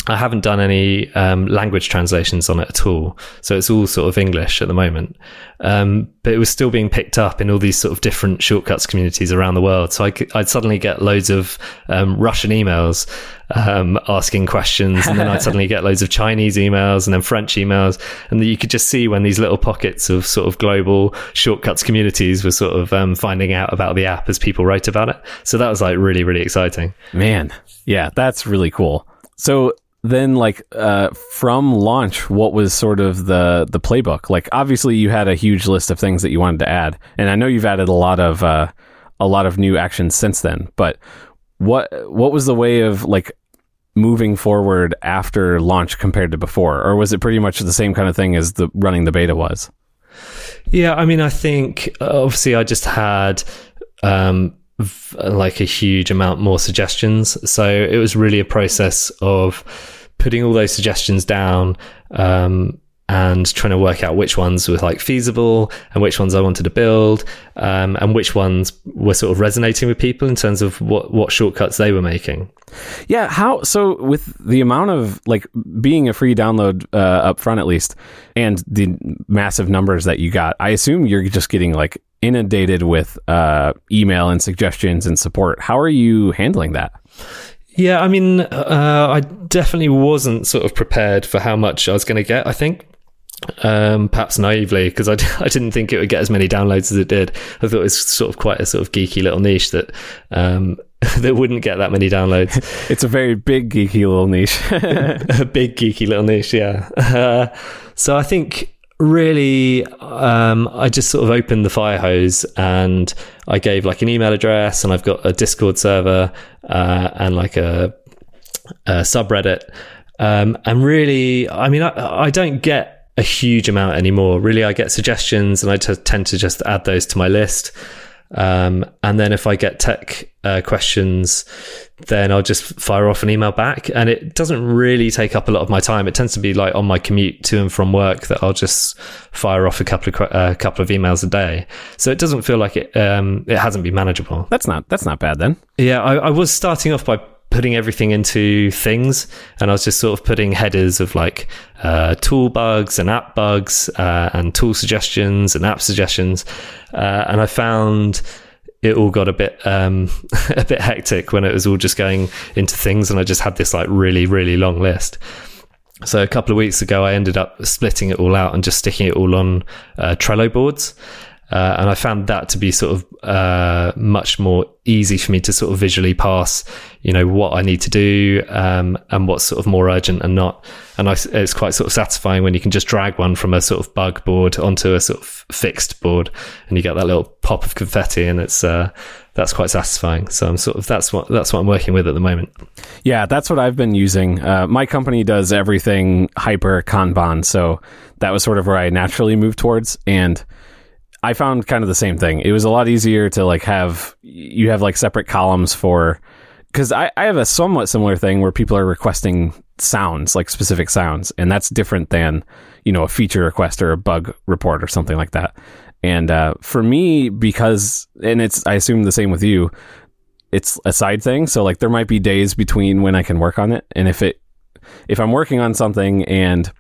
I haven't done any um, language translations on it at all. So it's all sort of English at the moment. Um, but it was still being picked up in all these sort of different shortcuts communities around the world. So I would suddenly get loads of um, Russian emails um, asking questions. And then I'd suddenly get loads of Chinese emails and then French emails. And you could just see when these little pockets of sort of global shortcuts communities were sort of um, finding out about the app as people wrote about it. So that was like really, really exciting. Man. Yeah, that's really cool. So then like uh, from launch what was sort of the the playbook? Like obviously you had a huge list of things that you wanted to add and i know you've added a lot of uh, a lot of new actions since then but what what was the way of like moving forward after launch compared to before? Or was it pretty much the same kind of thing as the running the beta was? Yeah i mean i think obviously i just had um, like a huge amount more suggestions. So it was really a process of putting all those suggestions down um, and trying to work out which ones were like feasible and which ones I wanted to build um, and which ones were sort of resonating with people in terms of what what shortcuts they were making. Yeah, how so with the amount of like being a free download uh, up front at least and the massive numbers that you got, I assume you're just getting like inundated with uh, email and suggestions and support. How are you handling that? Yeah, I mean, uh, I definitely wasn't sort of prepared for how much I was going to get. I think, um, perhaps naively, because I, I didn't think it would get as many downloads as it did. I thought it was sort of quite a sort of geeky little niche that um, that wouldn't get that many downloads. it's a very big geeky little niche. a big geeky little niche, yeah. Uh, so I think really um, i just sort of opened the fire hose and i gave like an email address and i've got a discord server uh, and like a, a subreddit. Um, and really i mean I, I, don't get a huge amount anymore. Really i get suggestions and I t- tend to just add those to my list um, and then if I get tech uh, questions, then I'll just fire off an email back. And it doesn't really take up a lot of my time. It tends to be like on my commute to and from work that I'll just fire off a couple of a uh, couple of emails a day. So it doesn't feel like it um, it hasn't been manageable. That's not that's not bad then. Yeah, I, I was starting off by putting everything into things. And I was just sort of putting headers of like uh, tool bugs and app bugs uh, and tool suggestions and app suggestions. Uh, and I found it all got a bit um, a bit hectic when it was all just going into things. And I just had this like really really long list. So a couple of weeks ago I ended up splitting it all out and just sticking it all on uh, Trello boards uh, and I found that to be sort of uh, much more easy for me to sort of visually pass, you know, what I need to do um, and what's sort of more urgent and not. And I, it's quite sort of satisfying when you can just drag one from a sort of bug board onto a sort of fixed board, and you get that little pop of confetti, and it's uh, that's quite satisfying. So I'm sort of that's what that's what I'm working with at the moment. Yeah, that's what I've been using. Uh, my company does everything hyper Kanban, so that was sort of where I naturally moved towards, and I found kind of the same thing. It was a lot easier to like have you have like separate columns for because I, I have a somewhat similar thing where people are requesting sounds like specific sounds and that's different than you know a feature request or a bug report or something like that and uh, for me because and it's i assume the same with you it's a side thing so like there might be days between when i can work on it and if it if i'm working on something and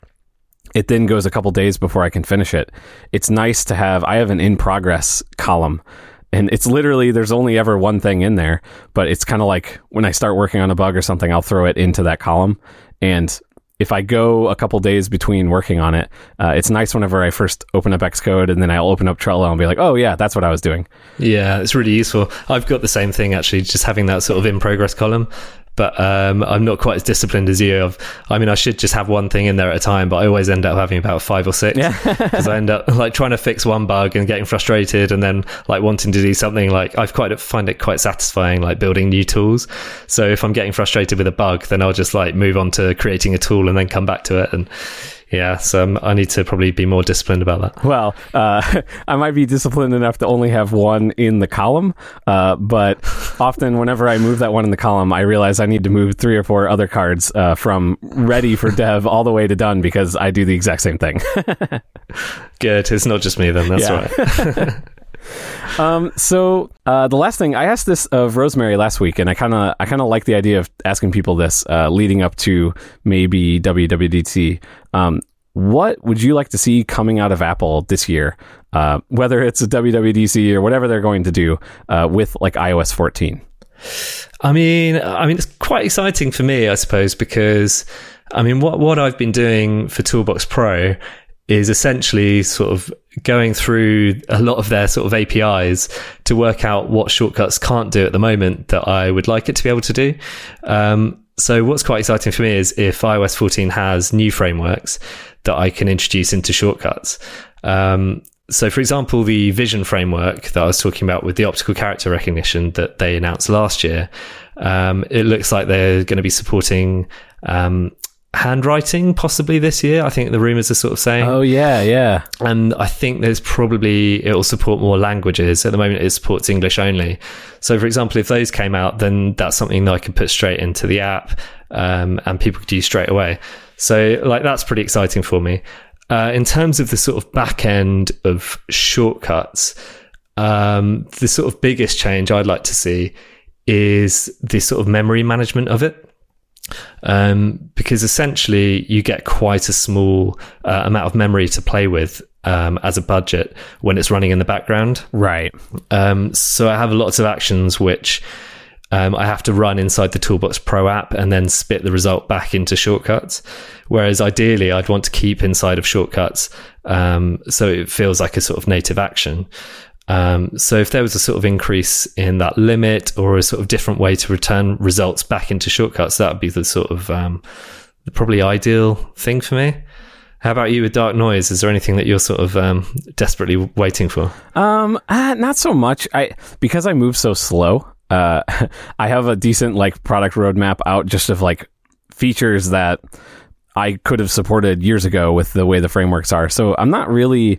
it then goes a couple days before I can finish it. It's nice to have, I have an in progress column and it's literally there's only ever one thing in there but it's kind of like when i start working on a bug or something i'll throw it into that column. And if i go a couple days between working on it uh, it's nice whenever i first open up xcode and then i'll open up trello and be like oh yeah that's what i was doing. Yeah it's really useful. I've got the same thing actually just having that sort of in progress column but um, I'm not quite as disciplined as you. I've, I mean, I should just have one thing in there at a time, but I always end up having about five or six because I end up like trying to fix one bug and getting frustrated, and then like wanting to do something. Like I've quite find it quite satisfying, like building new tools. So if I'm getting frustrated with a bug, then I'll just like move on to creating a tool and then come back to it and yeah, so um, I need to probably be more disciplined about that. Well, uh, I might be disciplined enough to only have one in the column, uh, but often whenever I move that one in the column, I realize I need to move three or four other cards uh, from ready for dev all the way to done because I do the exact same thing. Good. It's not just me then. That's right. Um, so uh, the last thing I asked this of Rosemary last week, and I kind of I kind of like the idea of asking people this uh, leading up to maybe WWDC. Um, what would you like to see coming out of Apple this year? Uh, whether it's a WWDC or whatever they're going to do uh, with like iOS 14. I mean, I mean, it's quite exciting for me, I suppose, because I mean, what what I've been doing for Toolbox Pro is essentially sort of going through a lot of their sort of APIs to work out what shortcuts can't do at the moment that I would like it to be able to do. Um, so what's quite exciting for me is if iOS 14 has new frameworks that I can introduce into shortcuts. Um, so, for example, the Vision framework that I was talking about with the optical character recognition that they announced last year, um, it looks like they're going to be supporting um, handwriting possibly this year. I think the rumors are sort of saying. Oh yeah, yeah. And I think there's probably it will support more languages. At the moment, it supports English only. So, for example, if those came out, then that's something that I could put straight into the app, um, and people could use straight away. So, like that's pretty exciting for me. Uh, in terms of the sort of back end of shortcuts, um, the sort of biggest change I'd like to see is the sort of memory management of it um, because essentially you get quite a small uh, amount of memory to play with um, as a budget when it's running in the background. Right. Um, so I have lots of actions which um, I have to run inside the Toolbox Pro app and then spit the result back into shortcuts. Whereas ideally, I'd want to keep inside of shortcuts um, so it feels like a sort of native action. Um, so if there was a sort of increase in that limit or a sort of different way to return results back into shortcuts, that would be the sort of um, probably ideal thing for me. How about you with dark noise? Is there anything that you're sort of um, desperately waiting for? Um, uh, not so much. I because I move so slow. Uh, I have a decent like product roadmap out just of like features that I could have supported years ago with the way the frameworks are. So I'm not really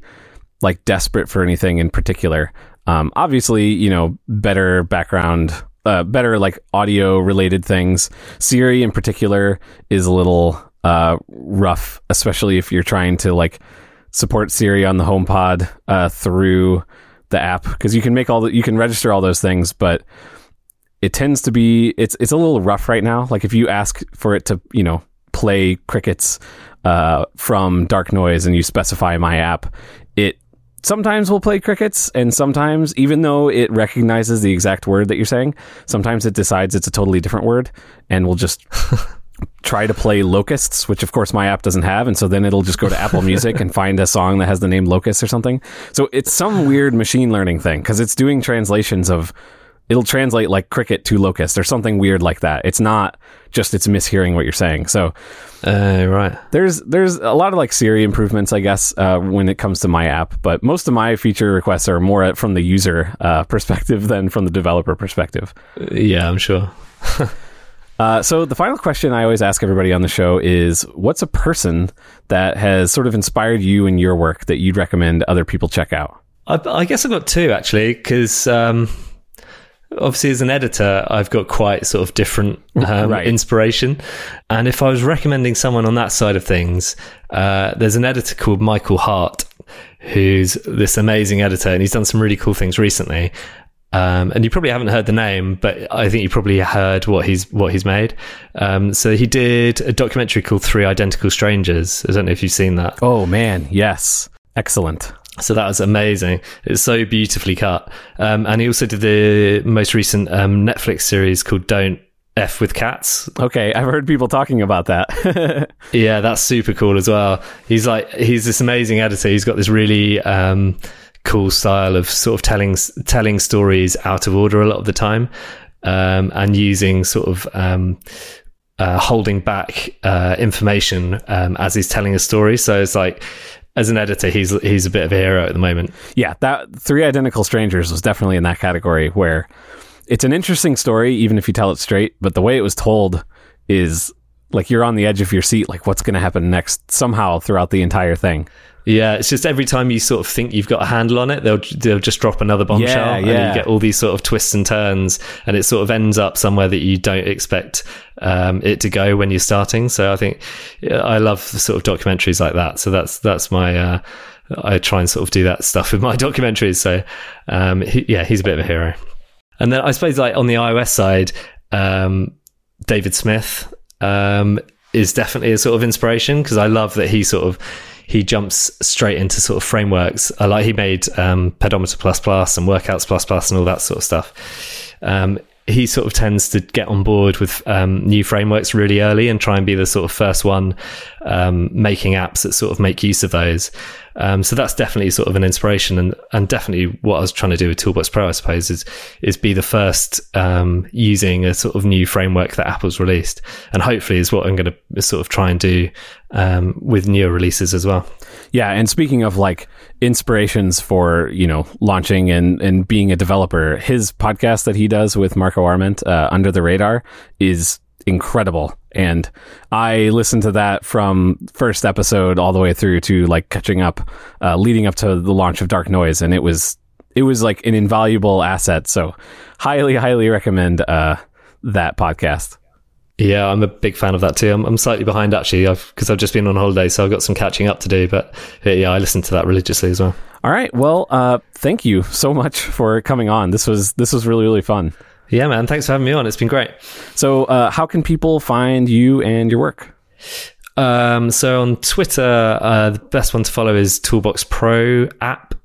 like desperate for anything in particular. Um, obviously, you know, better background, uh, better like audio related things. Siri in particular is a little uh, rough, especially if you're trying to like support Siri on the HomePod uh, through the app because you can make all the you can register all those things, but it tends to be it's it's a little rough right now. Like if you ask for it to you know play crickets uh, from dark noise and you specify my app, it sometimes will play crickets and sometimes even though it recognizes the exact word that you're saying sometimes it decides it's a totally different word and will just try to play locusts which of course my app doesn't have and so then it'll just go to apple music and find a song that has the name locust or something. So it's some weird machine learning thing because it's doing translations of it'll translate like cricket to locust or something weird like that. It's not just it's mishearing what you're saying. So, uh, right. There's there's a lot of like Siri improvements, I guess, uh, when it comes to my app. But most of my feature requests are more from the user uh, perspective than from the developer perspective. Yeah, I'm sure. Uh, so the final question I always ask everybody on the show is, what's a person that has sort of inspired you in your work that you'd recommend other people check out? I, I guess I've got two actually, because um, obviously as an editor i've got quite sort of different um, right. inspiration and if i was recommending someone on that side of things uh, there's an editor called michael harte who's this amazing editor and he's done some really cool things recently um, and you probably haven't heard the name, but I think you probably heard what he's what he's made. Um, so he did a documentary called Three Identical Strangers. I don't know if you've seen that. Oh man, yes, excellent. So that was amazing. It's so beautifully cut. Um, and he also did the most recent um, Netflix series called Don't F with Cats. Okay, I've heard people talking about that. yeah, that's super cool as well. He's like, he's this amazing editor. He's got this really um, cool style of sort of telling telling stories out of order a lot of the time, um, and using sort of um, uh, holding back uh, information um, as he's telling a story. So it's like as an editor, he's he's a bit of a hero at the moment. Yeah, that Three Identical Strangers was definitely in that category where it's an interesting story, even if you tell it straight. But the way it was told is like you're on the edge of your seat, like what's going to happen next somehow throughout the entire thing. Yeah, it's just every time you sort of think you've got a handle on it, they'll they'll just drop another bombshell, yeah, yeah. and you get all these sort of twists and turns, and it sort of ends up somewhere that you don't expect um, it to go when you're starting. So I think I love sort of documentaries like that. So that's that's my uh, I try and sort of do that stuff with my documentaries. So um, he, yeah, he's a bit of a hero. And then I suppose like on the iOS side, um, David Smith um, is definitely a sort of inspiration because I love that he sort of he jumps straight into sort of frameworks. I like he made um, Pedometer plus plus and Workouts plus plus and all that sort of stuff. Um, he sort of tends to get on board with um, new frameworks really early and try and be the sort of first one um, making apps that sort of make use of those. Um, so that's definitely sort of an inspiration, and and definitely what I was trying to do with Toolbox Pro, I suppose, is is be the first um, using a sort of new framework that Apple's released, and hopefully is what I'm going to sort of try and do um, with newer releases as well. Yeah, and speaking of like inspirations for you know launching and and being a developer, his podcast that he does with Marco Arment, uh, Under the Radar, is incredible. And I listened to that from first episode all the way through to like catching up, uh, leading up to the launch of Dark Noise, and it was it was like an invaluable asset. So highly, highly recommend uh, that podcast. Yeah, I'm a big fan of that too. I'm, I'm slightly behind actually, because I've, I've, just been on holiday, so I've got some catching up to do. But yeah, I listen to that religiously as well. All right, well, uh, thank you so much for coming on. This was this was really really fun. Yeah, man. Thanks for having me on. It's been great. So, uh, how can people find you and your work? Um, so on Twitter, uh, the best one to follow is Toolbox Pro app.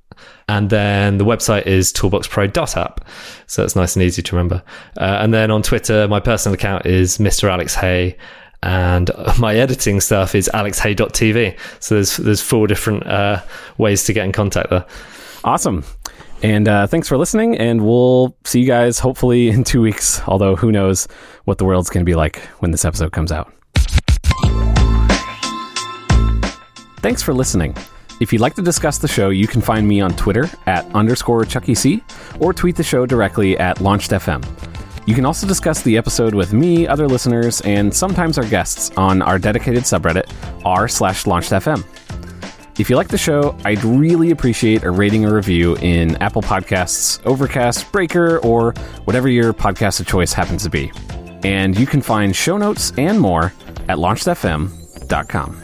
And then the website is toolboxpro.app. So it's nice and easy to remember. Uh, and then on Twitter, my personal account is Mr. Alex Hay. And my editing stuff is alexhay.tv. So there's, there's four different uh, ways to get in contact there. Awesome. And uh, thanks for listening, and we'll see you guys hopefully in two weeks. Although, who knows what the world's going to be like when this episode comes out. Thanks for listening. If you'd like to discuss the show, you can find me on Twitter at underscore Chucky C or tweet the show directly at LaunchedFM. You can also discuss the episode with me, other listeners, and sometimes our guests on our dedicated subreddit r slash launched.fm. If you like the show, I'd really appreciate a rating or review in Apple Podcasts, Overcast, Breaker, or whatever your podcast of choice happens to be. And you can find show notes and more at launchedfm.com.